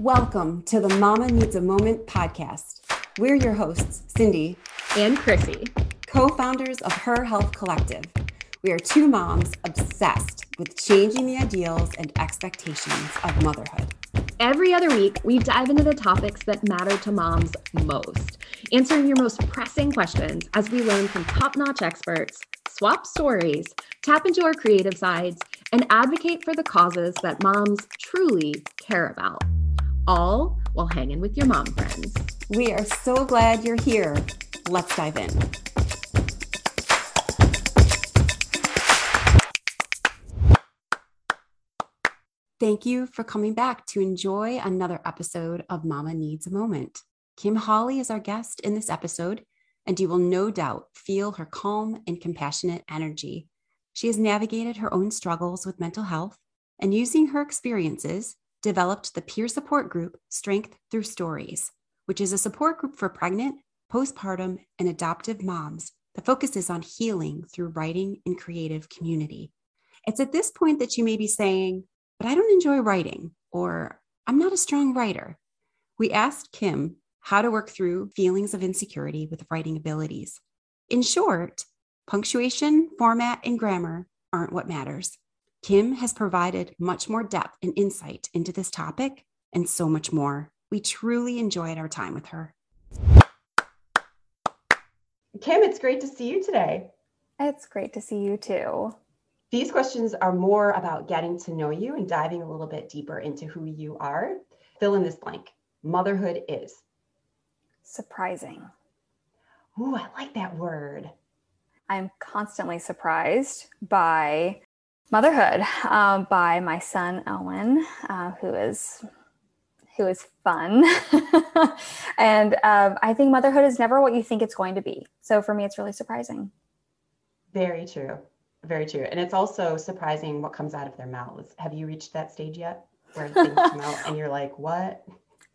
Welcome to the Mama Needs a Moment podcast. We're your hosts, Cindy and Chrissy, co founders of Her Health Collective. We are two moms obsessed with changing the ideals and expectations of motherhood. Every other week, we dive into the topics that matter to moms most, answering your most pressing questions as we learn from top notch experts, swap stories, tap into our creative sides, and advocate for the causes that moms truly care about all while hanging with your mom friends. We are so glad you're here. Let's dive in. Thank you for coming back to enjoy another episode of Mama Needs a Moment. Kim Hawley is our guest in this episode, and you will no doubt feel her calm and compassionate energy. She has navigated her own struggles with mental health and using her experiences developed the peer support group Strength Through Stories, which is a support group for pregnant, postpartum, and adoptive moms that focuses on healing through writing and creative community. It's at this point that you may be saying, But I don't enjoy writing, or I'm not a strong writer. We asked Kim how to work through feelings of insecurity with writing abilities. In short, punctuation, format, and grammar aren't what matters. Kim has provided much more depth and insight into this topic and so much more. We truly enjoyed our time with her. Kim, it's great to see you today. It's great to see you too. These questions are more about getting to know you and diving a little bit deeper into who you are. Fill in this blank. Motherhood is surprising. Ooh, I like that word. I'm constantly surprised by motherhood um, by my son Owen, uh, who is who is fun, and um, I think motherhood is never what you think it's going to be. So for me, it's really surprising. Very true, very true, and it's also surprising what comes out of their mouths. Have you reached that stage yet, where things come out and you're like, "What?"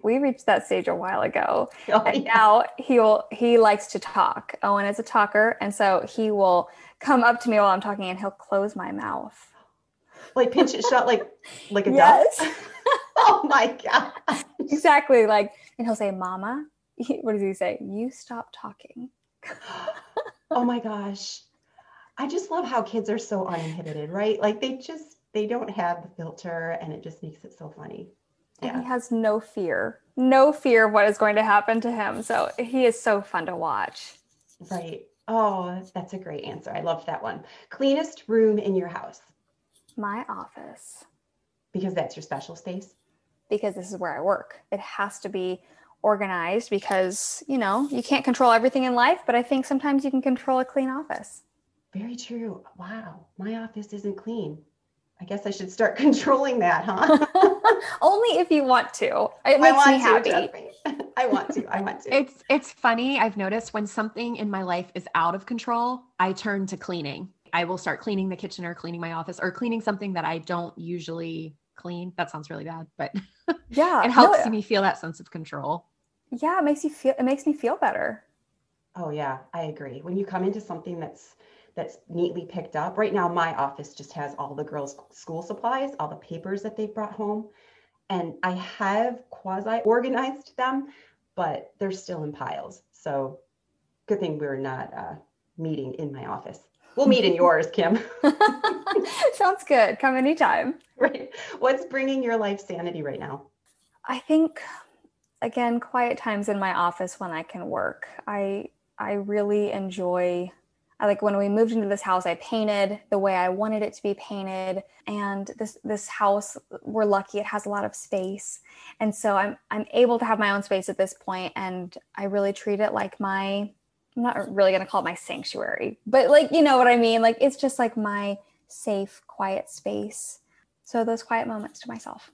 we reached that stage a while ago. Oh, and yeah. now he'll he likes to talk. Owen is a talker, and so he will come up to me while I'm talking and he'll close my mouth. Like pinch it shut like like a yes. duck. oh my god. Exactly. Like and he'll say, Mama, what does he say? You stop talking. oh my gosh. I just love how kids are so uninhibited, right? Like they just they don't have the filter and it just makes it so funny. Yeah. And he has no fear, no fear of what is going to happen to him. So he is so fun to watch. Right. Oh, that's a great answer. I love that one. Cleanest room in your house? My office. Because that's your special space? Because this is where I work. It has to be organized because, you know, you can't control everything in life, but I think sometimes you can control a clean office. Very true. Wow. My office isn't clean. I guess I should start controlling that, huh? Only if you want to. It makes me happy. To, I want to. I want to. It's it's funny. I've noticed when something in my life is out of control, I turn to cleaning. I will start cleaning the kitchen or cleaning my office or cleaning something that I don't usually clean. That sounds really bad, but yeah, it helps no, me feel that sense of control. Yeah, it makes you feel it makes me feel better. Oh yeah, I agree. When you come into something that's that's neatly picked up. Right now, my office just has all the girls' school supplies, all the papers that they've brought home. And I have quasi organized them, but they're still in piles. So good thing we're not uh, meeting in my office. We'll meet in yours, Kim. Sounds good. Come anytime. Right. What's bringing your life sanity right now? I think, again, quiet times in my office when I can work. I I really enjoy I, like when we moved into this house, I painted the way I wanted it to be painted. And this this house, we're lucky it has a lot of space, and so I'm I'm able to have my own space at this point, and I really treat it like my. I'm not really gonna call it my sanctuary, but like you know what I mean. Like it's just like my safe, quiet space. So those quiet moments to myself.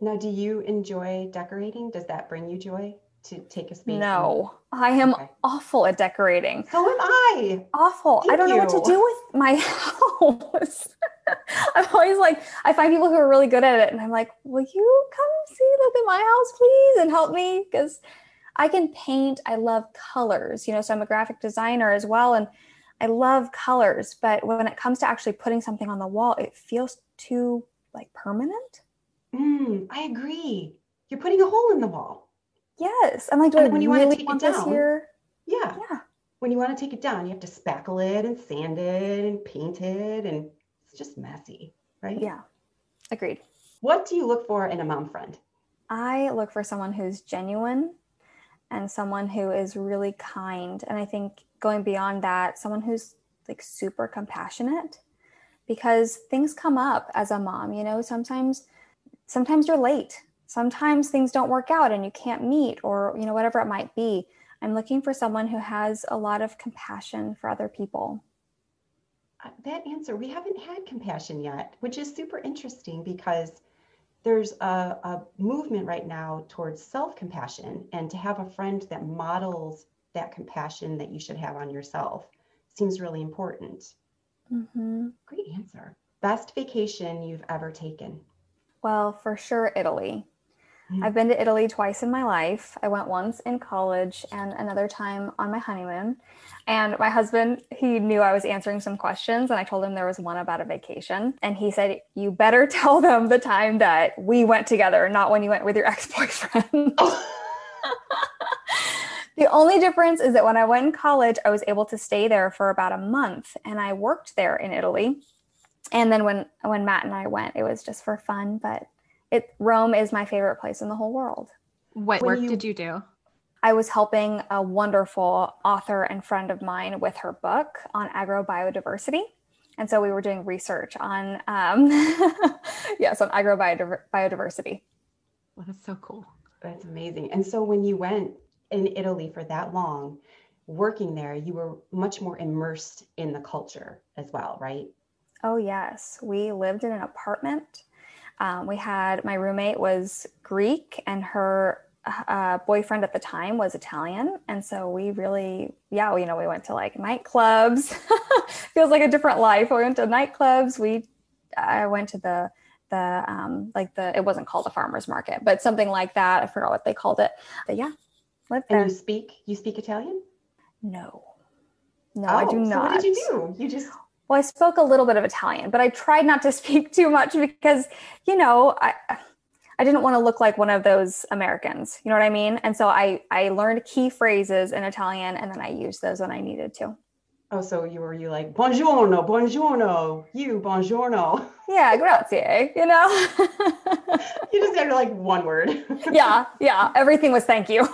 Now, do you enjoy decorating? Does that bring you joy? To take a space? No, and... I am okay. awful at decorating. So am I. Awful. Thank I don't you. know what to do with my house. I'm always like, I find people who are really good at it, and I'm like, will you come see, look at my house, please, and help me? Because I can paint. I love colors, you know, so I'm a graphic designer as well. And I love colors, but when it comes to actually putting something on the wall, it feels too like permanent. Mm, I agree. you're putting a hole in the wall. Yes. I'm like, do And I when you really take it down, here? Yeah. Yeah. When you want to take it down, you have to spackle it and sand it and paint it, and it's just messy, right? Yeah. Agreed. What do you look for in a mom friend? I look for someone who's genuine and someone who is really kind. And I think going beyond that, someone who's like super compassionate because things come up as a mom, you know, sometimes sometimes you're late. Sometimes things don't work out and you can't meet or you know whatever it might be. I'm looking for someone who has a lot of compassion for other people. Uh, That answer, we haven't had compassion yet, which is super interesting because there's a, a movement right now towards self compassion and to have a friend that models that compassion that you should have on yourself seems really important. Mhm. Great answer. Best vacation you've ever taken? Well, for sure, Italy. Mm. I've been to Italy twice in my life. I went once in college and another time on my honeymoon. And my husband, he knew I was answering some questions, and I told him there was one about a vacation. And he said, You better tell them the time that we went together, not when you went with your ex boyfriend. the only difference is that when I went in college, I was able to stay there for about a month and I worked there in Italy. And then when when Matt and I went, it was just for fun, but it Rome is my favorite place in the whole world. What When work you- did you do? I was helping a wonderful author and friend of mine with her book on agrobiodiversity. And so we were doing research on, um, yes, on agrobiodiversity. Well, that's so cool. That's amazing. And so when you went in Italy for that long, working there, you were much more immersed in the culture as well, right? Oh, yes. We lived in an apartment. Um, we had my roommate was Greek and her uh, boyfriend at the time was Italian. And so we really, yeah, you know, we went to like nightclubs. Feels like a different life. We went to nightclubs. We, I went to the, the, um, like the, it wasn't called a farmer's market, but something like that. I forgot what they called it. But yeah, lived And you speak you speak Italian? No, no, I do Oh, not. So what did you do? You just Well, I spoke a little bit of Italian, but I tried not to speak too much because, you know, I I didn't want to look like one of those Americans. You know what I mean? And so I I learned key phrases in Italian and then I used those when I needed to. oh so you were you like buongiorno, buongiorno, you buongiorno. Yeah, grazie, you know? You just had like one word. yeah, yeah, everything was thank you.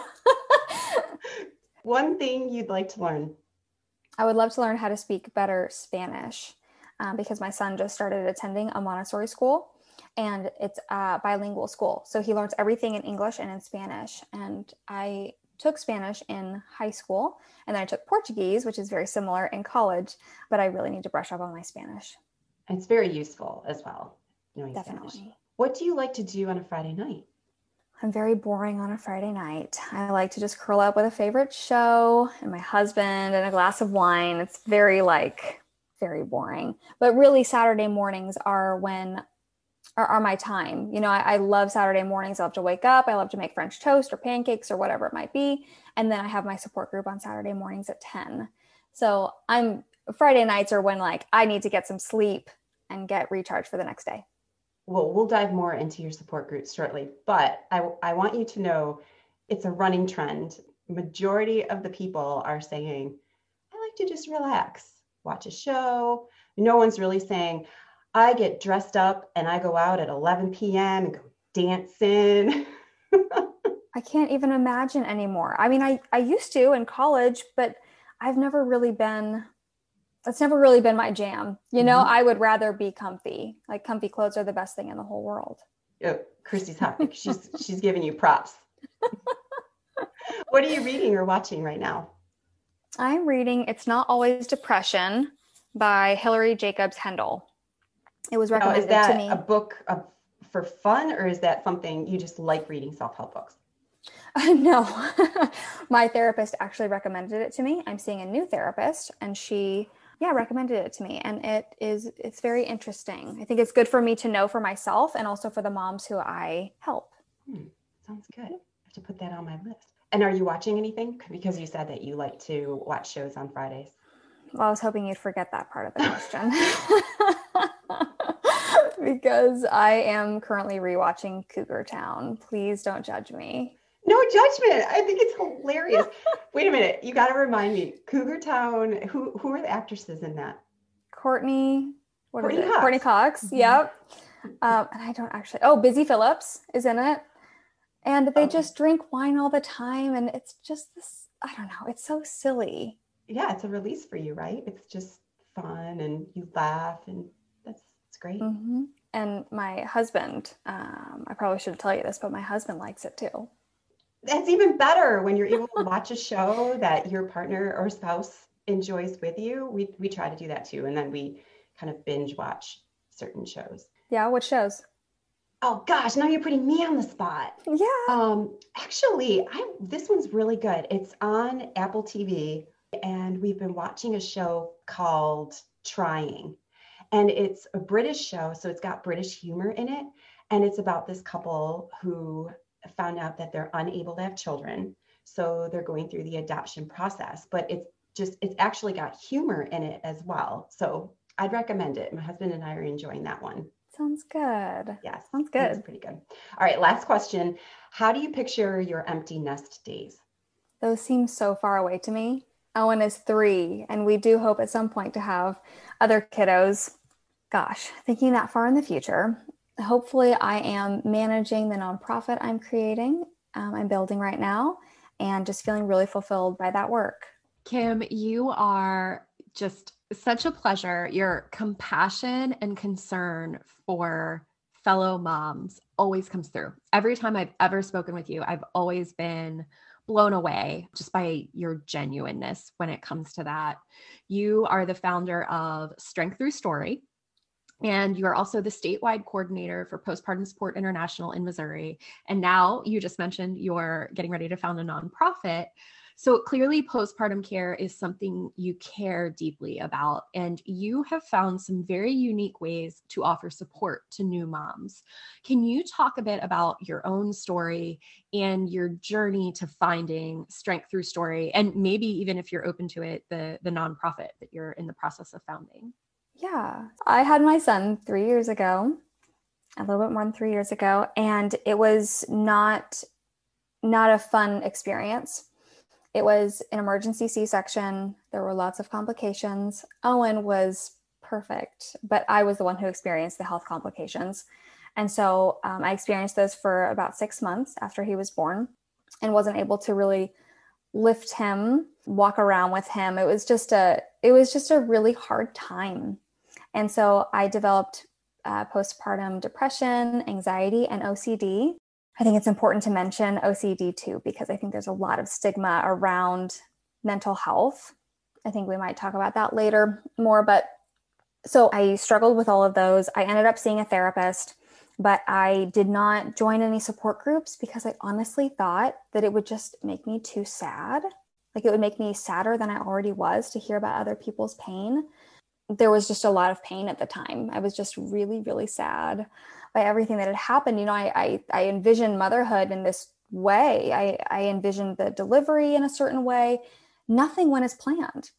one thing you'd like to learn. I would love to learn how to speak better Spanish um, because my son just started attending a Montessori school and it's a bilingual school. So he learns everything in English and in Spanish. And I took Spanish in high school and then I took Portuguese, which is very similar in college, but I really need to brush up on my Spanish. It's very useful as well. Knowing Spanish. Definitely. What do you like to do on a Friday night? I'm very boring on a Friday night. I like to just curl up with a favorite show and my husband and a glass of wine. It's very like very boring. But really Saturday mornings are when are, are my time. You know, I, I love Saturday mornings. I love to wake up. I love to make French toast or pancakes or whatever it might be. And then I have my support group on Saturday mornings at 10. So I'm Friday nights are when like I need to get some sleep and get recharged for the next day. Well, we'll dive more into your support groups shortly, but I, I want you to know it's a running trend. Majority of the people are saying, I like to just relax, watch a show. No one's really saying, I get dressed up and I go out at 11 p.m. and go dancing. I can't even imagine anymore. I mean, I, I used to in college, but I've never really been, that's never really been my jam. You know, Mhm. I would rather be comfy. Like comfy clothes are the best thing in the whole world. oh, Chrissy's happy. She's she's giving you props. what are you reading or watching right now? I'm reading It's Not Always Depression by Hilary Jacobs Hendel. It was recommended Now, is that to me. a book of, for fun or is that something you just like reading self-help books? no, my therapist actually recommended it to me. I'm seeing a new therapist, and she, yeah, recommended it to me, and it is it's very interesting. I think it's good for me to know for myself, and also for the moms who I help. Hmm, sounds good. I have to put that on my list. And are you watching anything? Because you said that you like to watch shows on Fridays. Well, I was hoping you'd forget that part of the question. because I am currently rewatching Cougar Town. Please don't judge me. No judgment. I think it's hilarious. Wait a minute. You got to remind me. Cougar Town. Who who are the actresses in that? Courteney. What it? Cox. Courteney Cox. Mhm. Yep. Um, and I don't actually. Oh, Busy Phillips is in it, and they Oh. just drink wine all the time, and it's just this. I don't know. It's so silly. Yeah, it's a release for you, right? It's just fun and you laugh and that's it's great. hmm And my husband. Um, I probably should tell you this, but my husband likes it too. That's even better when you're able to watch a show that your partner or spouse enjoys with you. We we try to do that too, and then we kind of binge watch certain shows. Yeah. What shows? Oh gosh, now you're putting me on the spot. Yeah. Um, actually, I this one's really good. It's on Apple TV, and we've been watching a show called Trying, and it's a British show, so it's got British humor in it, and it's about this couple who found out that they're unable to have children, so they're going through the adoption process. But it's just it's actually got humor in it as well, so I'd recommend it. My husband and I are enjoying that one. Sounds good. Yes, Sounds That's good. pretty good. All right, last question. How do you picture your empty nest days? Those seem so far away to me. Owen is three, and we do hope at some point to have other kiddos. Gosh, thinking that far in the future, hopefully, I am managing the nonprofit I'm creating, um, I'm building right now, and just feeling really fulfilled by that work. Kim, you are just such a pleasure. Your compassion and concern for fellow moms always comes through. Every time I've ever spoken with you, I've always been blown away just by your genuineness when it comes to that. You are the founder of Strength Through Story, and you are also the statewide coordinator for Postpartum Support International in Missouri. And now you just mentioned you're getting ready to found a nonprofit. So clearly, postpartum care is something you care deeply about, and you have found some very unique ways to offer support to new moms. Can you talk a bit about your own story and your journey to finding strength through story, and maybe even if you're open to it, the the nonprofit that you're in the process of founding? Yeah. I had my son three years ago, a little bit more than three years ago, and it was not not a fun experience. It was an emergency C-section. There were lots of complications. Owen was perfect, but I was the one who experienced the health complications. And so um, I experienced those for about six months after he was born and wasn't able to really lift him, walk around with him. It was just a it was just a really hard time. And so I developed uh, postpartum depression, anxiety, and OCD. I think it's important to mention OCD too, because I think there's a lot of stigma around mental health. I think we might talk about that later more. But so I struggled with all of those. I ended up seeing a therapist, but I did not join any support groups because I honestly thought that it would just make me too sad. Like it would make me sadder than I already was to hear about other people's pain there was just a lot of pain at the time. I was just really, really sad by everything that had happened. You know, I I, I envisioned motherhood in this way. I, I envisioned the delivery in a certain way. Nothing went as planned.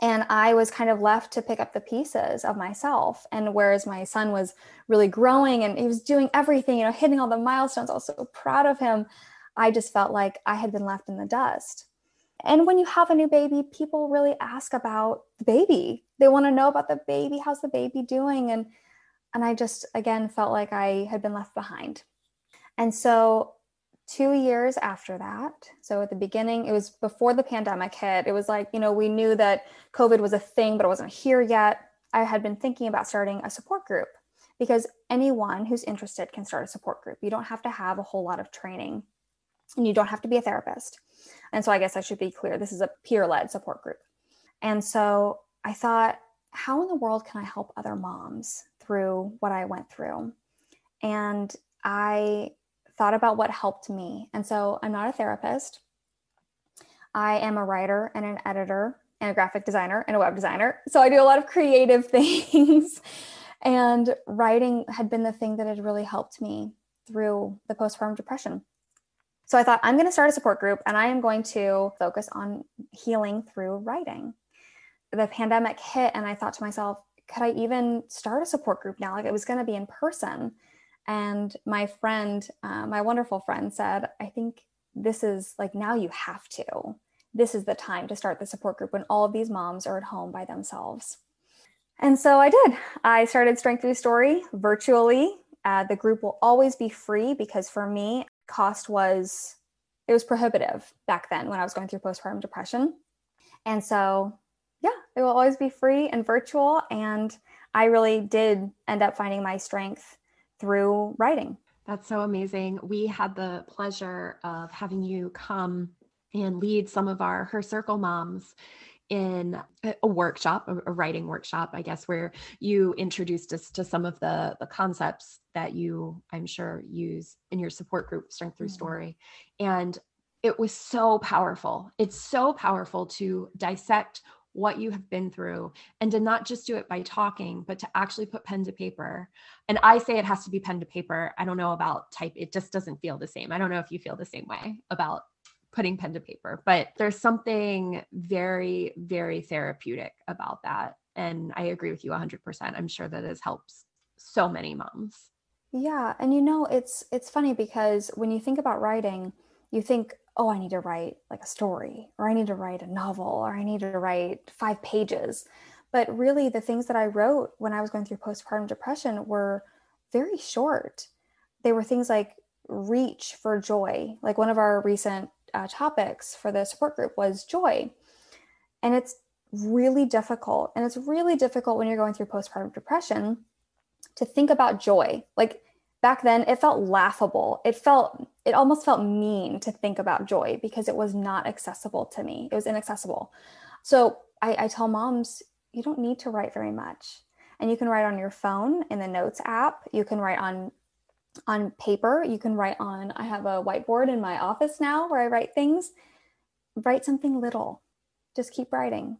And I was kind of left to pick up the pieces of myself. And whereas my son was really growing and he was doing everything, you know, hitting all the milestones, I was so proud of him. I just felt like I had been left in the dust. And when you have a new baby, people really ask about the baby. They want to know about the baby. How's the baby doing? And and I just again felt like I had been left behind. And so 2 years after that, so at the beginning, it was before the pandemic hit. It was like, you know, we knew that COVID was a thing, but it wasn't here yet. I had been thinking about starting a support group because anyone who's interested can start a support group. You don't have to have a whole lot of training and you don't have to be a therapist. And so I guess I should be clear this is a peer led support group. And so I thought, how in the world can I help other moms through what I went through? And I thought about what helped me. And so I'm not a therapist. I am a writer and an editor and a graphic designer and a web designer. So I do a lot of creative things. and writing had been the thing that had really helped me through the postpartum depression. So I thought, I'm going to start a support group and I am going to focus on healing through writing. The pandemic hit, and I thought to myself, could I even start a support group now? Like it was going to be in person. And my friend, uh, my wonderful friend said, I think this is like now you have to. This is the time to start the support group when all of these moms are at home by themselves. And so I did. I started Strength Through Story virtually. Uh, the group will always be free because for me, cost was it was prohibitive back then when I was going through postpartum depression. And so, yeah, it will always be free and virtual. And I really did end up finding my strength through writing. That's so amazing. We had the pleasure of having you come and lead some of our Her Circle moms in a workshop, a, writing workshop, I guess, where you introduced us to some of the the concepts that you, I'm sure, use in your support group, Strength Through mm-hmm. Story. And it was so powerful. It's so powerful to dissect what you have been through and to not just do it by talking, but to actually put pen to paper. And I say it has to be pen to paper. I don't know about type, it just doesn't feel the same. I don't know if you feel the same way about putting pen to paper, but there's something very, very therapeutic about that. And I agree with you 100%. I'm sure that has helped so many moms. Yeah, and you know, it's it's funny because when you think about writing, you think, "Oh, I need to write like a story or I need to write a novel or I need to write 5 pages." But really the things that I wrote when I was going through postpartum depression were very short. They were things like reach for joy. Like one of our recent uh, topics for the support group was joy. And it's really difficult. And it's really difficult when you're going through postpartum depression to think about joy. Like back then, it felt laughable. It felt, it almost felt mean to think about joy because it was not accessible to me. It was inaccessible. So I, I tell moms, you don't need to write very much. And you can write on your phone in the notes app. You can write on on paper. You can write on, I have a whiteboard in my office now where I write things. Write something little. Just keep writing.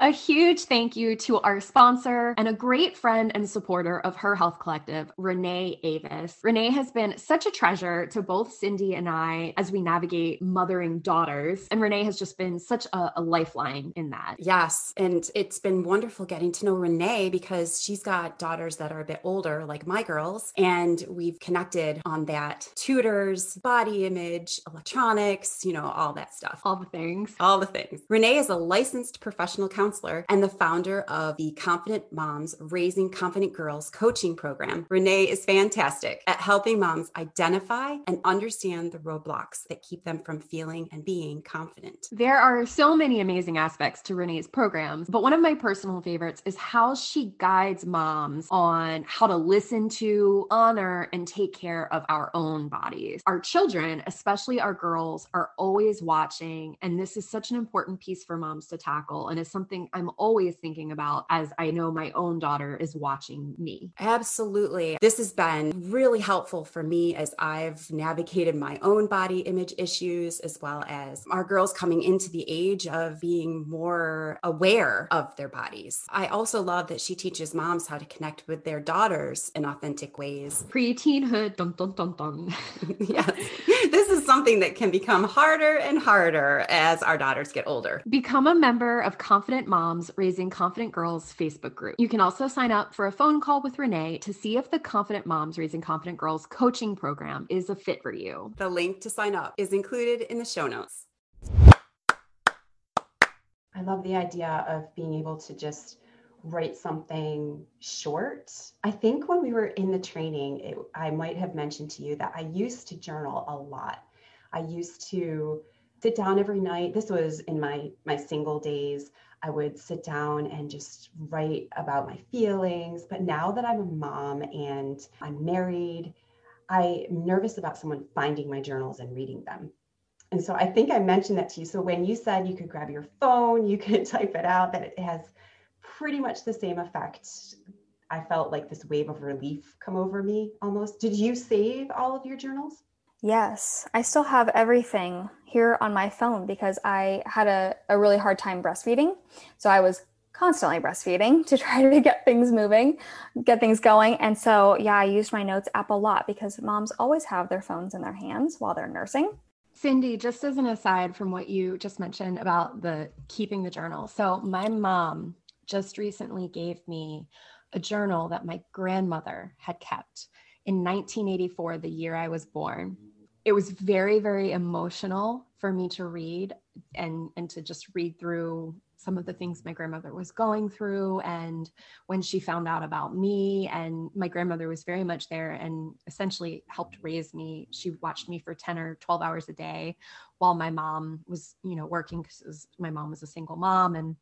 A huge thank you to our sponsor and a great friend and supporter of Her Health Collective, Renee Avis. Renee has been such a treasure to both Cindy and I as we navigate mothering daughters. And Renee has just been such a, a lifeline in that. Yes. And it's been wonderful getting to know Renee because she's got daughters that are a bit older, like my girls. And we've connected on that tutors, body image, electronics, you know, all that stuff. All the things. All the things. Renee is a licensed professional counselor counselor and the founder of the Confident Moms Raising Confident Girls coaching program. Renee is fantastic at helping moms identify and understand the roadblocks that keep them from feeling and being confident. There are so many amazing aspects to Renee's programs, but one of my personal favorites is how she guides moms on how to listen to, honor, and take care of our own bodies. Our children, especially our girls, are always watching, and this is such an important piece for moms to tackle and is something something I'm always thinking about as I know my own daughter is watching me. Absolutely. This has been really helpful for me as I've navigated my own body image issues, as well as our girls coming into the age of being more aware of their bodies. I also love that she teaches moms how to connect with their daughters in authentic ways. Pre-teenhood, dun dun dun dun. yes. This is something that can become harder and harder as our daughters get older. Become a member of Confident Moms Raising Confident Girls Facebook group. You can also sign up for a phone call with Renee to see if the Confident Moms Raising Confident Girls coaching program is a fit for you. The link to sign up is included in the show notes. I love the idea of being able to just write something short. I think when we were in the training, it, I might have mentioned to you that I used to journal a lot. I used to sit down every night. This was in my my single days. I would sit down and just write about my feelings. But now that I'm a mom and I'm married, I'm nervous about someone finding my journals and reading them. And so I think I mentioned that to you. So when you said you could grab your phone, you could type it out, that it has pretty much the same effect. I felt like this wave of relief come over me almost. Did you save all of your journals? Yes, I still have everything here on my phone because I had a, a really hard time breastfeeding. So I was constantly breastfeeding to try to get things moving, get things going. And so, yeah, I used my notes app a lot because moms always have their phones in their hands while they're nursing. Cindy, just as an aside from what you just mentioned about the keeping the journal. So, my mom just recently gave me a journal that my grandmother had kept in 1984, the year I was born. It was very, very emotional for me to read and and to just read through some of the things my grandmother was going through and when she found out about me. And my grandmother was very much there and essentially helped raise me. She watched me for 10 or 12 hours a day while my mom was you know working because my mom was a single mom. And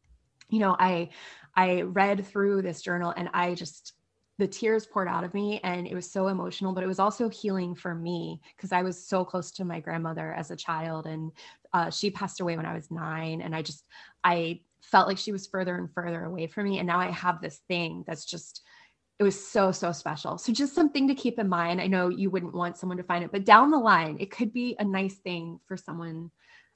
you know i i read through this journal and i just the tears poured out of me and it was so emotional but it was also healing for me because i was so close to my grandmother as a child and uh, she passed away when i was nine and i just i felt like she was further and further away from me and now i have this thing that's just it was so so special. So just something to keep in mind. I know you wouldn't want someone to find it but down the line it could be a nice thing for someone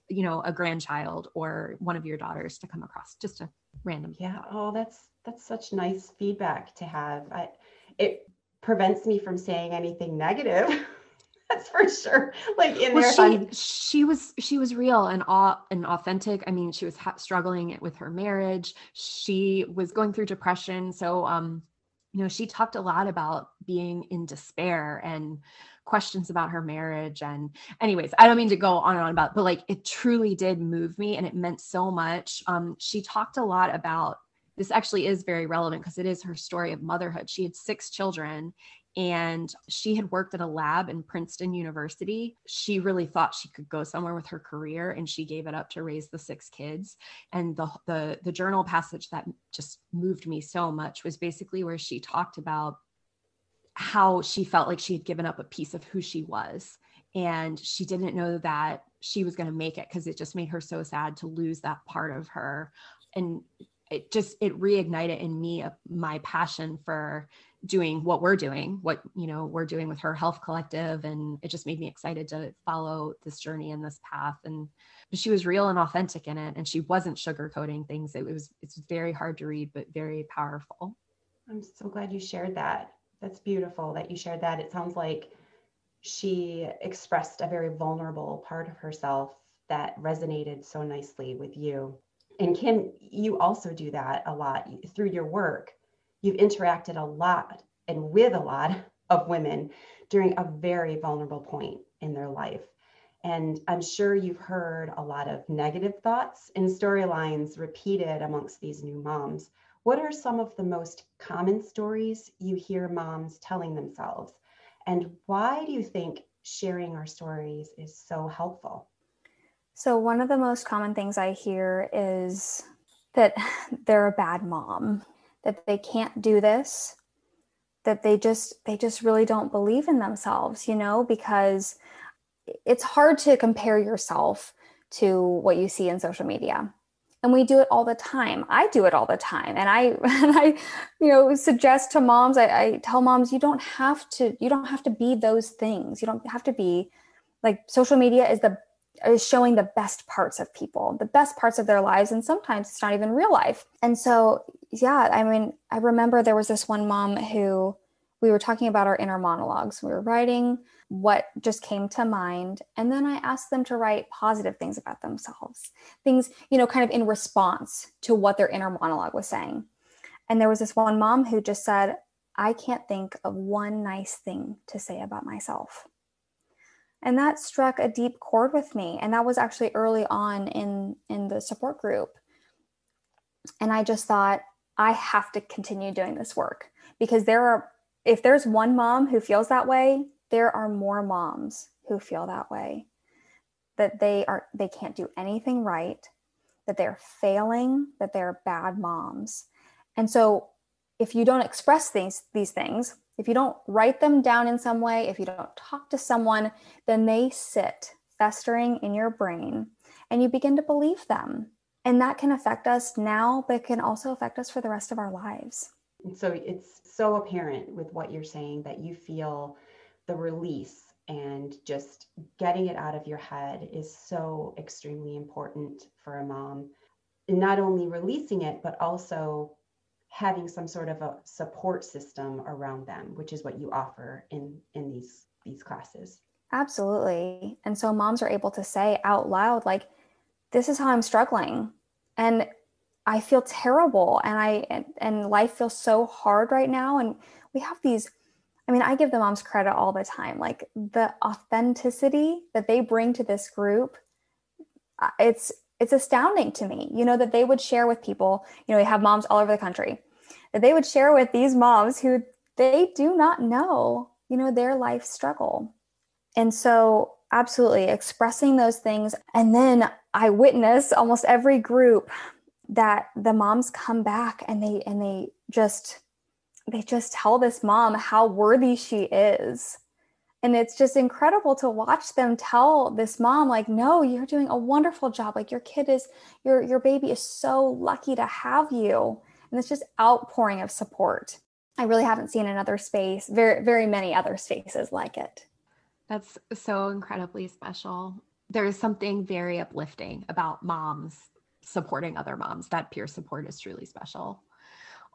you know a grandchild or one of your daughters to come across. Just a random yeah. Oh that's that's such nice feedback to have I, it prevents me from saying anything negative that's for sure. Like in well, there, she, she was she was real and aw- and authentic. I mean, she was ha- struggling with her marriage. She was going through depression. So, um, you know, she talked a lot about being in despair and questions about her marriage. And, anyways, I don't mean to go on and on about, but like it truly did move me, and it meant so much. Um, she talked a lot about this actually is very relevant because it is her story of motherhood. She had six children and she had worked at a lab in Princeton University. She really thought she could go somewhere with her career and she gave it up to raise the six kids. And the the the journal passage that just moved me so much was basically where she talked about how she felt like she had given up a piece of who she was and she didn't know that she was going to make it because it just made her so sad to lose that part of her and it just it reignited in me uh, my passion for doing what we're doing what you know we're doing with her health collective. And it just made me excited to follow this journey and this path. And she was real and authentic in it and she wasn't sugarcoating things. It was it's very hard to read but very powerful. I'm so glad you shared that. That's beautiful that you shared that. It sounds like she expressed a very vulnerable part of herself that resonated so nicely with you and kim you also do that a lot through your work you've interacted a lot and with a lot of women during a very vulnerable point in their life. And I'm sure you've heard a lot of negative thoughts and storylines repeated amongst these new moms. What are some of the most common stories you hear moms telling themselves? And why do you think sharing our stories is so helpful? So, one of the most common things I hear is that they're a bad mom that they can't do this that they just they just really don't believe in themselves you know because it's hard to compare yourself to what you see in social media. And we do it all the time. I do it all the time. And i and i you know suggest to moms I, I tell moms you don't have to you don't have to be those things. You don't have to be like social media is the is showing the best parts of people, the best parts of their lives. And sometimes it's not even real life. And so, yeah, I mean, I remember there was this one mom who we were talking about our inner monologues. We were writing what just came to mind. And then I asked them to write positive things about themselves, things, you know, kind of in response to what their inner monologue was saying. And there was this one mom who just said, I can't think of one nice thing to say about myself and that struck a deep chord with me and that was actually early on in in the support group. And i just thought i have to continue doing this work because there are if there's one mom who feels that way there are more moms who feel that way. That they are they can't do anything right that they're failing that they're bad moms. And so if you don't express these these things if you don't write them down in some way, if you don't talk to someone, then they sit festering in your brain and you begin to believe them. And that can affect us now, but it can also affect us for the rest of our lives. So it's so apparent with what you're saying that you feel the release and just getting it out of your head is so extremely important for a mom. Not only releasing it, but also having some sort of a support system around them, which is what you offer in in these these classes. Absolutely. And so moms are able to say out loud, like, this is how I'm struggling. And I feel terrible and I and, and life feels so hard right now. And we have these, I mean, I give the moms credit all the time. Like the authenticity that they bring to this group, uh, it's it's astounding to me, you know, that they would share with people, you know, we have moms all over the country, that they would share with these moms who they do not know, you know, their life struggle. And so, absolutely expressing those things. And then I witness almost every group that the moms come back and they, and they just, they just tell this mom how worthy she is. And it's just incredible to watch them tell this mom, like, no, you're doing a wonderful job. Like your kid is, your, your baby is so lucky to have you. And it's just outpouring of support. I really haven't seen another space, very, very many other spaces like it. That's so incredibly special. There's something very uplifting about moms supporting other moms. That peer support is truly special.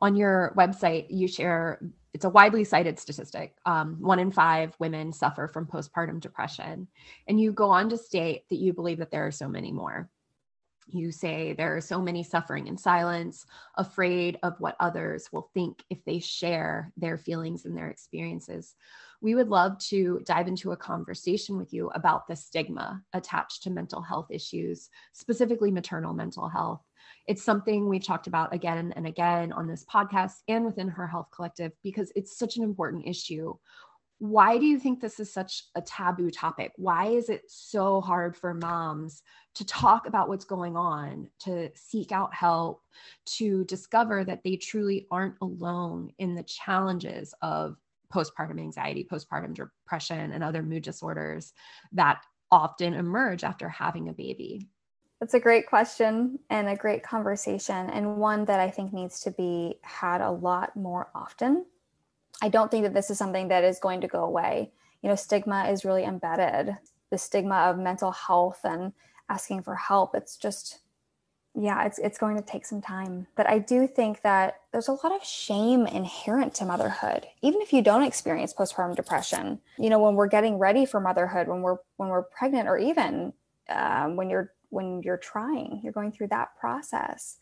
On your website, you share it's a widely cited statistic. Um, one in five women suffer from postpartum depression. And you go on to state that you believe that there are so many more. You say there are so many suffering in silence, afraid of what others will think if they share their feelings and their experiences we would love to dive into a conversation with you about the stigma attached to mental health issues, specifically maternal mental health. It's something we've talked about again and again on this podcast and within Her Health Collective because it's such an important issue. Why do you think this is such a taboo topic? Why is it so hard for moms to talk about what's going on, to seek out help, to discover that they truly aren't alone in the challenges of postpartum anxiety, postpartum depression, and other mood disorders that often emerge after having a baby? That's a great question and a great conversation, and one that I think needs to be had a lot more often. I don't think that this is something that is going to go away. You know, stigma is really embedded. The stigma of mental health and asking for help, it's just yeah, it's it's going to take some time. But I do think that there's a lot of shame inherent to motherhood, even if you don't experience postpartum depression. You know, when we're getting ready for motherhood, when we're when we're pregnant, or even um, when you're when you're trying, you're going through that process.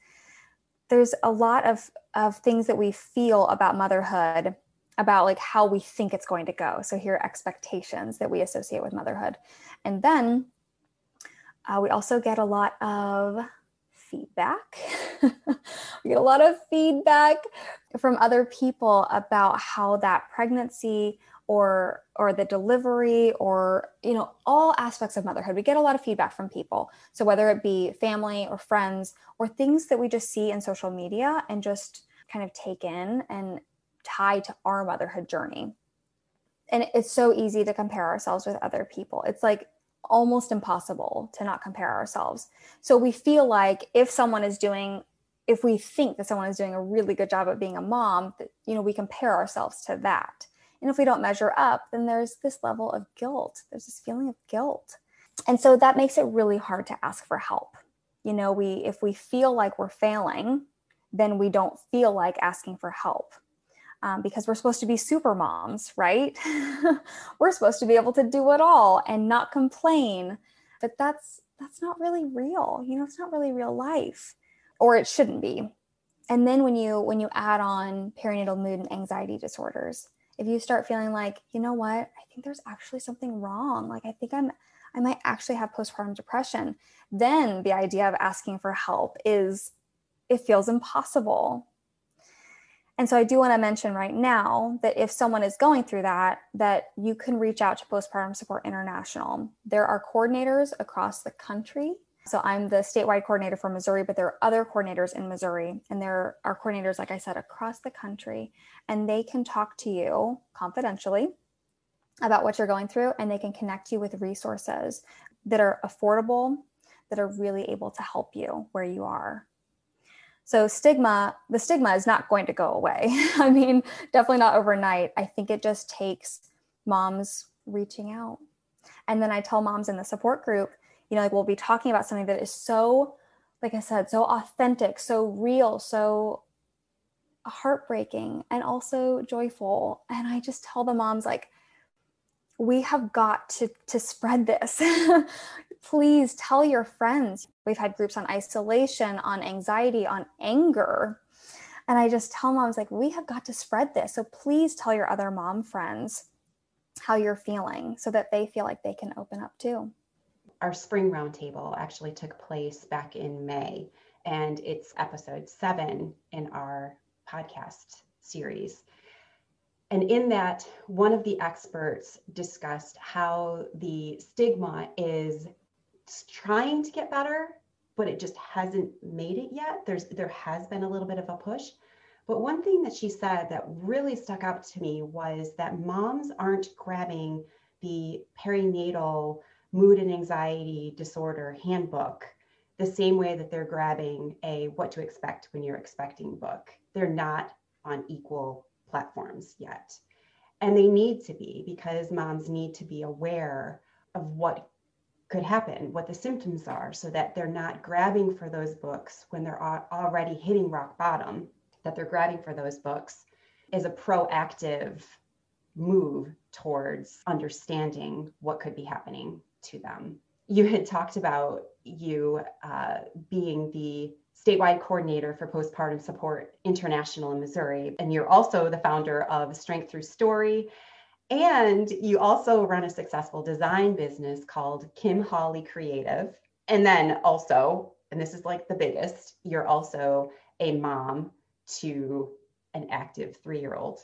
There's a lot of of things that we feel about motherhood, about like how we think it's going to go. So here are expectations that we associate with motherhood, and then uh, we also get a lot of feedback. we get a lot of feedback from other people about how that pregnancy or or the delivery or you know all aspects of motherhood we get a lot of feedback from people so whether it be family or friends or things that we just see in social media and just kind of take in and tie to our motherhood journey and it's so easy to compare ourselves with other people it's like almost impossible to not compare ourselves. So we feel like if someone is doing if we think that someone is doing a really good job at being a mom, you know, we compare ourselves to that. And if we don't measure up, then there's this level of guilt. There's this feeling of guilt. And so that makes it really hard to ask for help. You know, we if we feel like we're failing, then we don't feel like asking for help um, because we're supposed to be super moms, right? we're supposed to be able to do it all and not complain. But that's that's not really real. You know, it's not really real life, or it shouldn't be. And then when you when you add on perinatal mood and anxiety disorders, if you start feeling like, you know what, I think there's actually something wrong. Like I think I'm I might actually have postpartum depression. Then the idea of asking for help is it feels impossible and so I do want to mention right now that if someone is going through that, that you can reach out to Postpartum Support International. There are coordinators across the country. So I'm the statewide coordinator for Missouri, but there are other coordinators in Missouri, and there are coordinators, like I said, across the country, and they can talk to you confidentially about what you're going through, and they can connect you with resources that are affordable, that are really able to help you where you are. So stigma, the stigma is not going to go away. I mean, definitely not overnight. I think it just takes moms reaching out. And then I tell moms in the support group, you know, like we'll be talking about something that is so, like I said, so authentic, so real, so heartbreaking and also joyful. And I just tell the moms like we have got to to spread this. Please tell your friends. We've had groups on isolation on anxiety on anger. And i just tell moms like we have got to spread this. So please tell your other mom friends how you're feeling so that they feel like they can open up too our spring roundtable actually took place back in may and it's episode seven in our podcast series and in that, one of the experts discussed how the stigma is trying to get better, but it just hasn't made it yet. There's there has been a little bit of a push. But one thing that she said that really stuck out to me was that moms aren't grabbing the perinatal mood and anxiety disorder handbook the same way that they're grabbing a what to expect when you're expecting book. They're not on equal platforms yet. And they need to be because moms need to be aware of what could happen, what the symptoms are, so that they're not grabbing for those books when they're already hitting rock bottom, that they're grabbing for those books is a proactive move towards understanding what could be happening to them. You had talked about you uh, being the statewide coordinator for postpartum support international in Missouri. And you're also the founder of Strength Through Story. And you also run a successful design business called Kim Hawley Creative. And then also, and this is like the biggest, you're also a mom to an active three year old.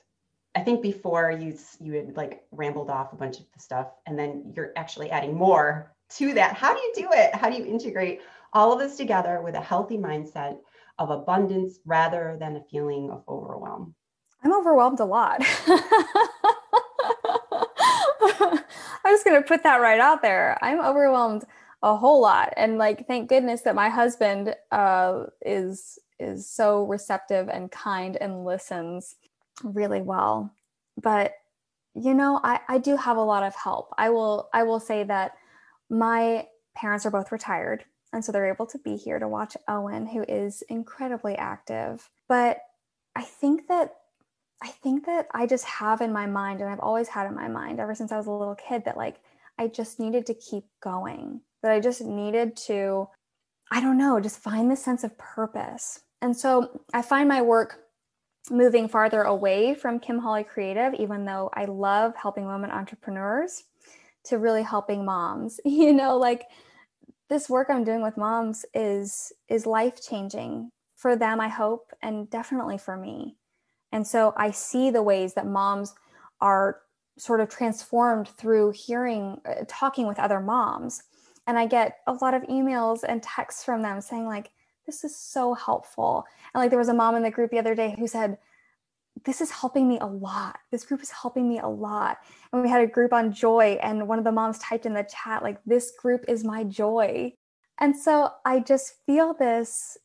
I think before you you had like rambled off a bunch of the stuff, and then you're actually adding more to that. How do you do it? How do you integrate all of this together with a healthy mindset of abundance rather than a feeling of overwhelm. I'm overwhelmed a lot. I'm just going to put that right out there. I'm overwhelmed a whole lot and like thank goodness that my husband uh, is is so receptive and kind and listens really well but you know I, I do have a lot of help i will i will say that my parents are both retired and so they're able to be here to watch Owen, who is incredibly active. But I think that I think that I just have in my mind, and I've always had in my mind ever since I was a little kid, that like I just needed to keep going, that I just needed to, I don't know, just find this sense of purpose. And so I find my work moving farther away from Kim Hawley Creative, even though I love helping women entrepreneurs, to really helping moms. You know, like this work I'm doing with moms is is life changing for them, I hope, and definitely for me. And so I see the ways that moms are sort of transformed through hearing, uh, talking with other moms. And I get a lot of emails and texts from them saying, like, this is so helpful. And like, there was a mom in the group the other day who said, this is helping me a lot. This group is helping me a lot. And we had a group on joy, and one of the moms typed in the chat, like, this group is my joy. And so I just feel this,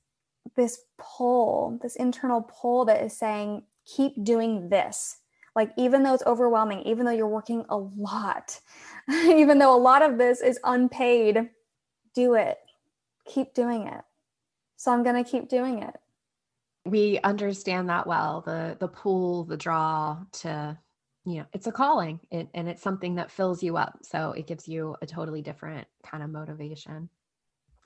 this pull, this internal pull that is saying, keep doing this. Like, even though it's overwhelming, even though you're working a lot, even though a lot of this is unpaid, do it. Keep doing it. So I'm going to keep doing it. We understand that well the the pull the draw to you know it's a calling it, and it's something that fills you up. So it gives you a totally different kind of motivation.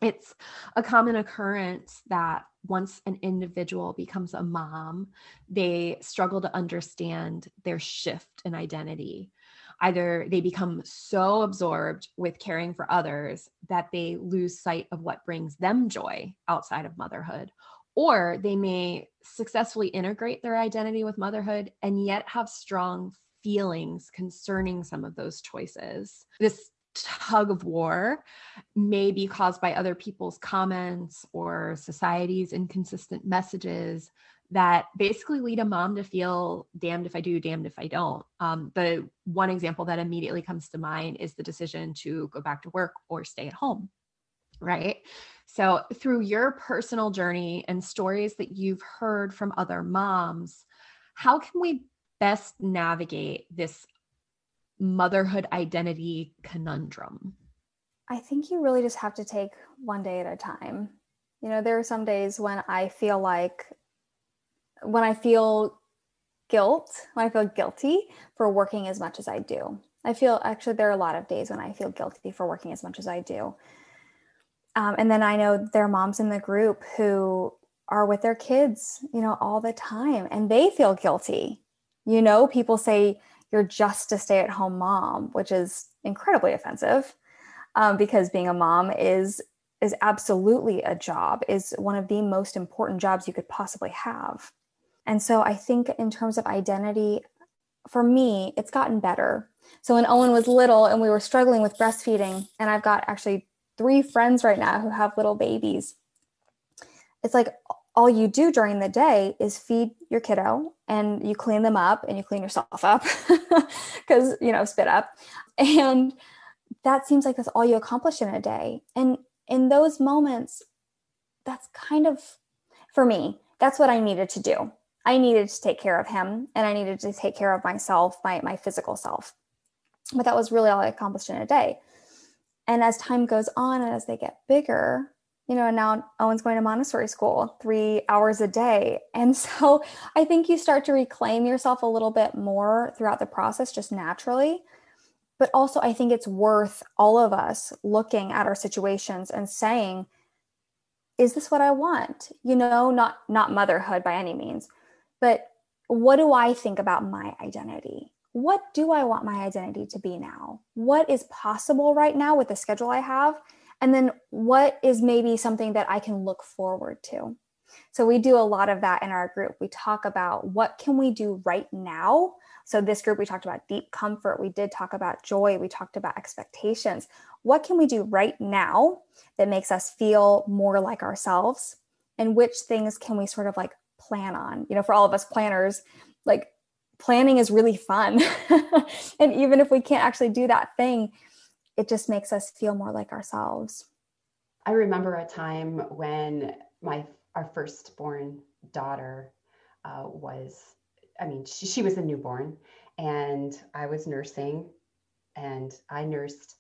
It's a common occurrence that once an individual becomes a mom they struggle to understand their shift in identity either they become so absorbed with caring for others that they lose sight of what brings them joy outside of motherhood or they may successfully integrate their identity with motherhood and yet have strong feelings concerning some of those choices. This tug of war may be caused by other people's comments or society's inconsistent messages that basically lead a mom to feel damned if I do, damned if I don't. Um, the one example that immediately comes to mind is the decision to go back to work or stay at home, right? So, through your personal journey and stories that you've heard from other moms, how can we best navigate this motherhood identity conundrum? I think you really just have to take one day at a time. You know, there are some days when I feel like, when I feel guilt, when I feel guilty for working as much as I do. I feel actually there are a lot of days when I feel guilty for working as much as I do. Um, and then I know there are moms in the group who are with their kids, you know, all the time and they feel guilty. You know, people say you're just a stay at home mom, which is incredibly offensive um, because being a mom is is absolutely a job is one of the most important jobs you could possibly have and so i think in terms of identity for me it's gotten better. So when owen was little and we were struggling with breastfeeding and i've got actually three friends right now who have little babies it's like all you do during the day is feed your kiddo and you clean them up and you clean yourself up because you know spit up. And that seems like that's all you accomplish in a day. And in those moments that's kind of for me that's what i needed to do i needed to take care of him and i needed to take care of myself my, my physical self. But that was really all i accomplished in a day. And as time goes on and as they get bigger you know now owen's going to montessori school three hours a day. And so i think you start to reclaim yourself a little bit more throughout the process just naturally. But also, I think it's worth all of us looking at our situations and saying, is this what I want? You know, not not motherhood by any means, but what do I think about my identity? What do I want my identity to be now? What is possible right now with the schedule I have? And then what is maybe something that I can look forward to? So we do a lot of that in our group. We talk about what can we do right now so, this group, we talked about deep comfort. We did talk about joy. We talked about expectations. What can we do right now that makes us feel more like ourselves? And which things can we sort of like plan on? You know, for all of us planners, like planning is really fun. and even if we can't actually do that thing, it just makes us feel more like ourselves. I remember a time when my our firstborn daughter uh, was I mean, she, she was a newborn and I was nursing and I nursed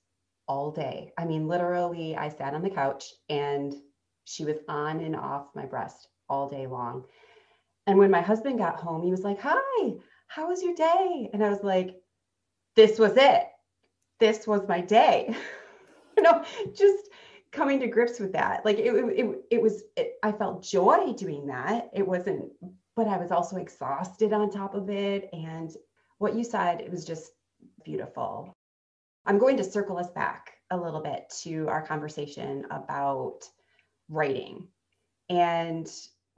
all day. I mean, literally, I sat on the couch and she was on and off my breast all day long. And when my husband got home, he was like, Hi, how was your day? And I was like, This was it. This was my day. you know, just coming to grips with that. Like it, it, it was, it, I felt joy doing that. It wasn't but I was also exhausted on top of it. And what you said, it was just beautiful. I'm going to circle us back a little bit to our conversation about writing. And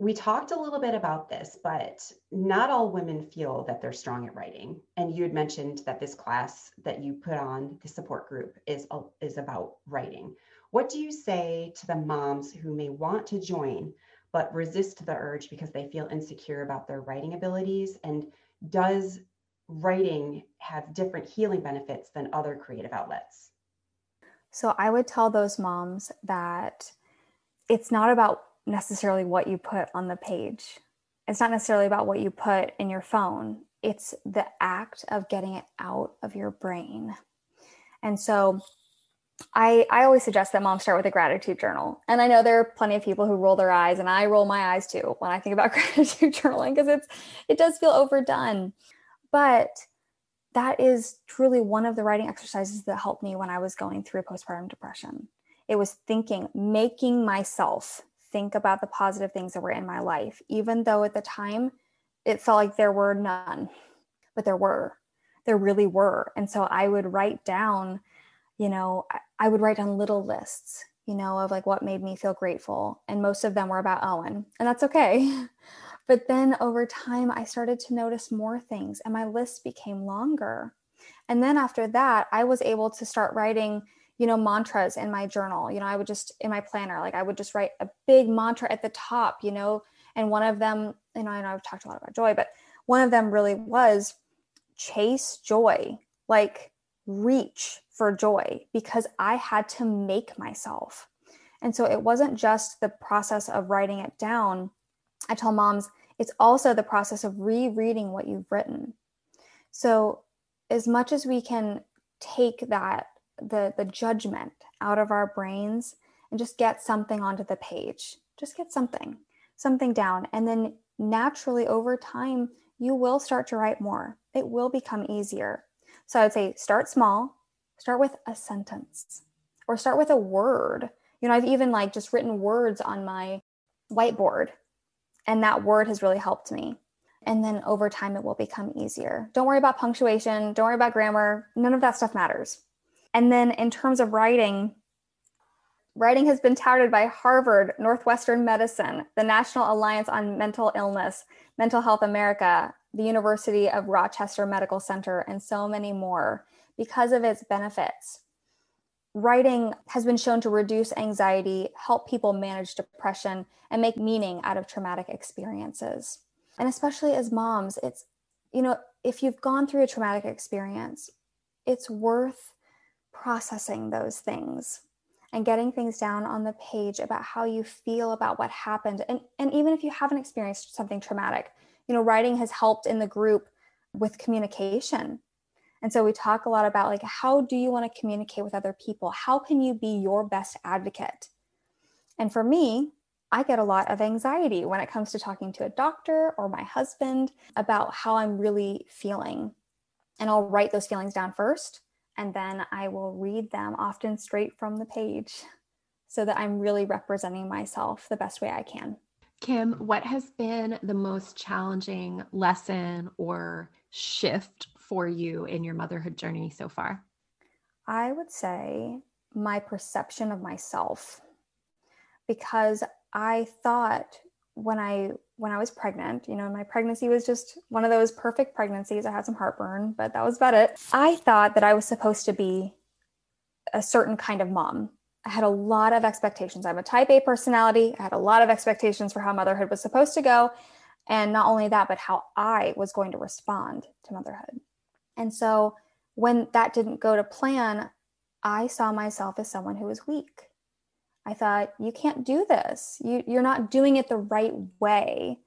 we talked a little bit about this, but not all women feel that they're strong at writing. And you had mentioned that this class that you put on, the support group, is, is about writing. What do you say to the moms who may want to join, but resist the urge because they feel insecure about their writing abilities? And does writing have different healing benefits than other creative outlets? So I would tell those moms that it's not about necessarily what you put on the page. It's not necessarily about what you put in your phone. It's the act of getting it out of your brain. And so I, I always suggest that moms start with a gratitude journal. And I know there are plenty of people who roll their eyes, and I roll my eyes too when I think about gratitude journaling because it's it does feel overdone. But that is truly one of the writing exercises that helped me when I was going through postpartum depression. It was thinking, making myself think about the positive things that were in my life, even though at the time it felt like there were none, but there were. There really were. And so I would write down you know, I, would write on little lists, you know, of like what made me feel grateful. And most of them were about Owen, and that's okay. But then over time, I started to notice more things and my list became longer. And then after that, I was able to start writing, you know, mantras in my journal. You know, I would just, in my planner, like I would just write a big mantra at the top, you know, and one of them, you know, I know I've talked a lot about joy, but one of them really was chase joy. Like reach for joy because I had to make myself. And so it wasn't just the process of writing it down. I tell moms it's also the process of rereading what you've written. So as much as we can take that the the judgment out of our brains and just get something onto the page. Just get something, something down and then naturally over time you will start to write more. It will become easier So I would say start small, start with a sentence or start with a word. You know, I've even like just written words on my whiteboard and that word has really helped me. And then over time, it will become easier. Don't worry about punctuation. Don't worry about grammar. None of that stuff matters. And then in terms of writing, writing has been touted by Harvard, Northwestern Medicine, the National Alliance on Mental Illness, Mental Health America, the University of Rochester Medical Center, and so many more because of its benefits. Writing has been shown to reduce anxiety, help people manage depression, and make meaning out of traumatic experiences. And especially as moms, it's, you know, if you've gone through a traumatic experience, it's worth processing those things and getting things down on the page about how you feel about what happened. And, and even if you haven't experienced something traumatic, you know, writing has helped in the group with communication. And so we talk a lot about like, how do you want to communicate with other people? How can you be your best advocate? And for me, I get a lot of anxiety when it comes to talking to a doctor or my husband about how I'm really feeling. And I'll write those feelings down first, and then I will read them often straight from the page so that I'm really representing myself the best way I can. Kim, what has been the most challenging lesson or shift for you in your motherhood journey so far? I would say my perception of myself because I thought when I when I was pregnant, you know, my pregnancy was just one of those perfect pregnancies. I had some heartburn, but that was about it. I thought that I was supposed to be a certain kind of mom. I had a lot of expectations. I'm a type A personality. I had a lot of expectations for how motherhood was supposed to go. And not only that, but how I was going to respond to motherhood. And so when that didn't go to plan, I saw myself as someone who was weak. I thought, you can't do this. You, you're not doing it the right way,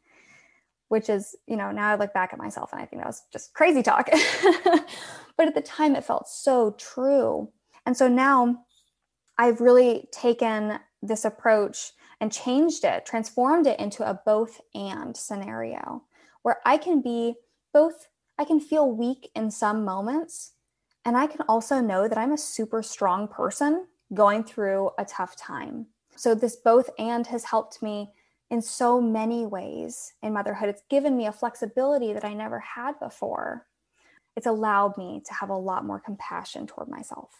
which is, you know, now I look back at myself and I think that was just crazy talk. but at the time, it felt so true. And so now I've really taken this approach and changed it, transformed it into a both and scenario where I can be both, I can feel weak in some moments, and I can also know that I'm a super strong person going through a tough time. So, this both and has helped me in so many ways in motherhood. It's given me a flexibility that I never had before. It's allowed me to have a lot more compassion toward myself.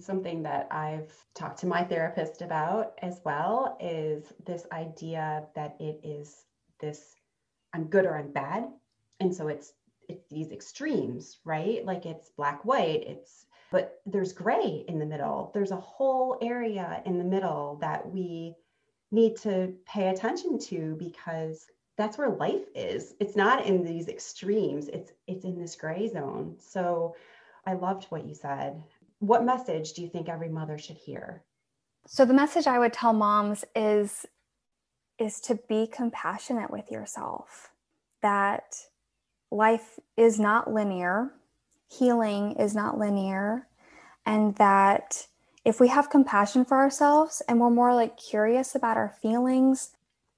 Something that I've talked to my therapist about as well is this idea that it is this I'm good or I'm bad. And so it's it's these extremes, right? Like it's black white, it's but there's gray in the middle. There's a whole area in the middle that we need to pay attention to because that's where life is. It's not in these extremes. It's it's in this gray zone. So I loved what you said what message do you think every mother should hear? So the message I would tell moms is is to be compassionate with yourself. That life is not linear, healing is not linear, and that if we have compassion for ourselves and we're more like curious about our feelings,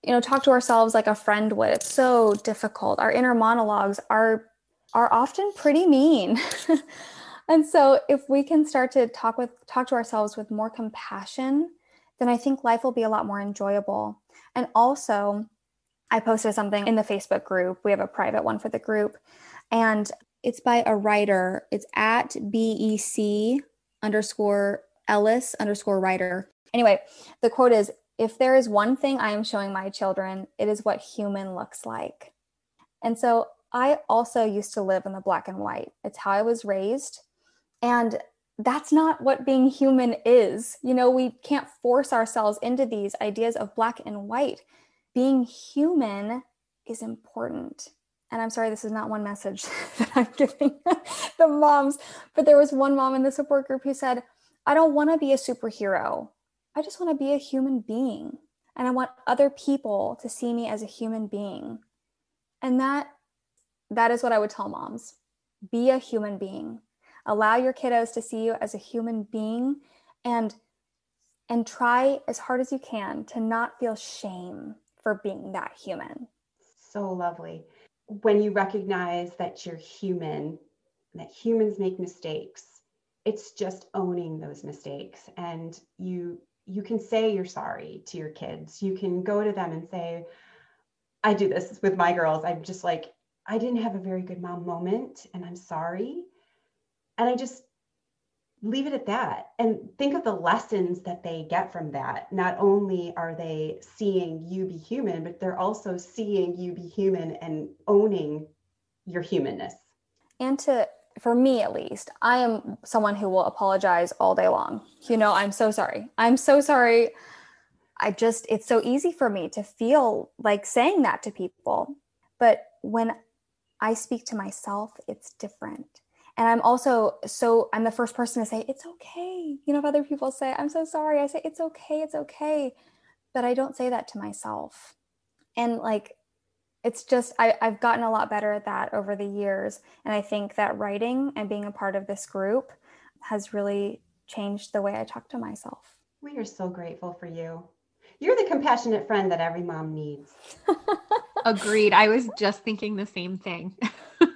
you know, talk to ourselves like a friend would. It's so difficult. Our inner monologues are are often pretty mean. and so if we can start to talk with talk to ourselves with more compassion then i think life will be a lot more enjoyable and also i posted something in the facebook group we have a private one for the group and it's by a writer it's at bec underscore ellis underscore writer anyway the quote is if there is one thing i am showing my children it is what human looks like and so I also used to live in the black and white. It's how I was raised. And that's not what being human is. You know, we can't force ourselves into these ideas of black and white. Being human is important. And I'm sorry, this is not one message that I'm giving the moms, but there was one mom in the support group who said, I don't want to be a superhero. I just want to be a human being. And I want other people to see me as a human being. And that that is what I would tell moms. Be a human being allow your kiddos to see you as a human being and and try as hard as you can to not feel shame for being that human so lovely when you recognize that you're human that humans make mistakes. It's just owning those mistakes. And you you can say you're sorry to your kids. You can go to them and say, I do this with my girls. I'm just like, I didn't have a very good mom moment and I'm sorry. And I just leave it at that and think of the lessons that they get from that. Not only are they seeing you be human, but they're also seeing you be human and owning your humanness. And to, for me at least, I am someone who will apologize all day long. You know, I'm so sorry. I'm so sorry. I just, it's so easy for me to feel like saying that to people. But when I speak to myself, it's different and i'm also so i'm the first person to say it's okay you know if other people say i'm so sorry i say it's okay it's okay. But i don't say that to myself. And like it's just I, i've gotten a lot better at that over the years. And i think that writing and being a part of this group has really changed the way i talk to myself. We are so grateful for you. You're the compassionate friend that every mom needs. Agreed. I was just thinking the same thing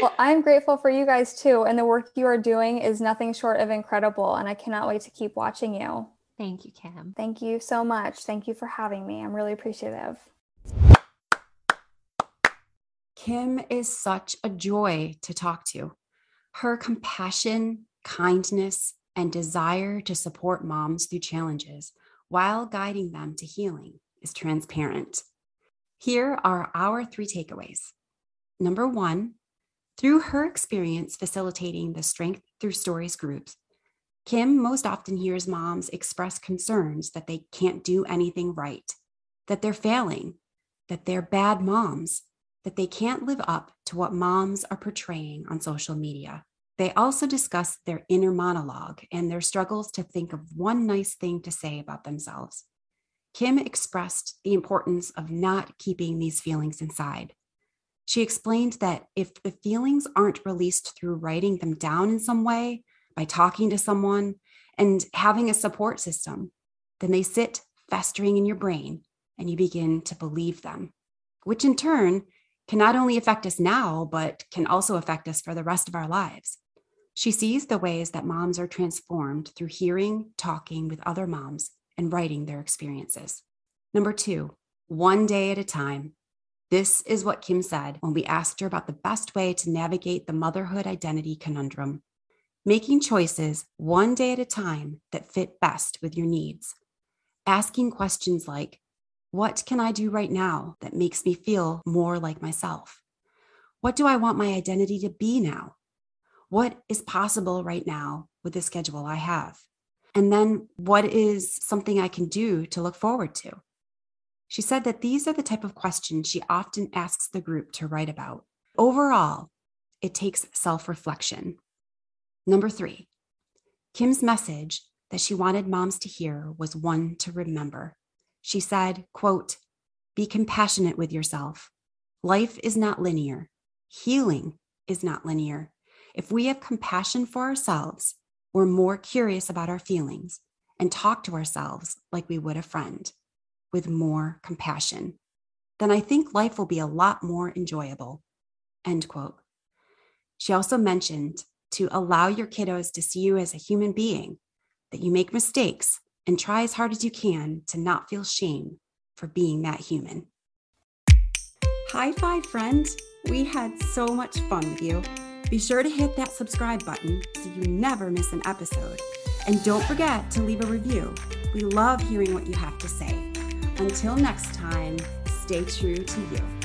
well, I'm grateful for you guys too. And the work you are doing is nothing short of incredible. And I cannot wait to keep watching you. Thank you, Kim. Thank you so much. Thank you for having me. I'm really appreciative. Kim is such a joy to talk to. Her compassion, kindness, and desire to support moms through challenges while guiding them to healing is transparent. Here are our three takeaways. Number one, through her experience facilitating the Strength Through Stories groups, Kim most often hears moms express concerns that they can't do anything right, that they're failing, that they're bad moms, that they can't live up to what moms are portraying on social media. They also discuss their inner monologue and their struggles to think of one nice thing to say about themselves. Kim expressed the importance of not keeping these feelings inside, she explained that if the feelings aren't released through writing them down in some way, by talking to someone and having a support system, then they sit festering in your brain and you begin to believe them, which in turn can not only affect us now, but can also affect us for the rest of our lives. She sees the ways that moms are transformed through hearing, talking with other moms, and writing their experiences. Number two, one day at a time, this is what Kim said when we asked her about the best way to navigate the motherhood identity conundrum making choices one day at a time that fit best with your needs. Asking questions like, What can I do right now that makes me feel more like myself? What do I want my identity to be now? What is possible right now with the schedule I have? And then, what is something I can do to look forward to? She said that these are the type of questions she often asks the group to write about. Overall, it takes self reflection. Number three, Kim's message that she wanted moms to hear was one to remember. She said, quote, be compassionate with yourself. Life is not linear. Healing is not linear. If we have compassion for ourselves, we're more curious about our feelings and talk to ourselves like we would a friend with more compassion, then I think life will be a lot more enjoyable. End quote. She also mentioned to allow your kiddos to see you as a human being, that you make mistakes and try as hard as you can to not feel shame for being that human. High five, friend. We had so much fun with you. Be sure to hit that subscribe button so you never miss an episode. And don't forget to leave a review. We love hearing what you have to say. Until next time, stay true to you.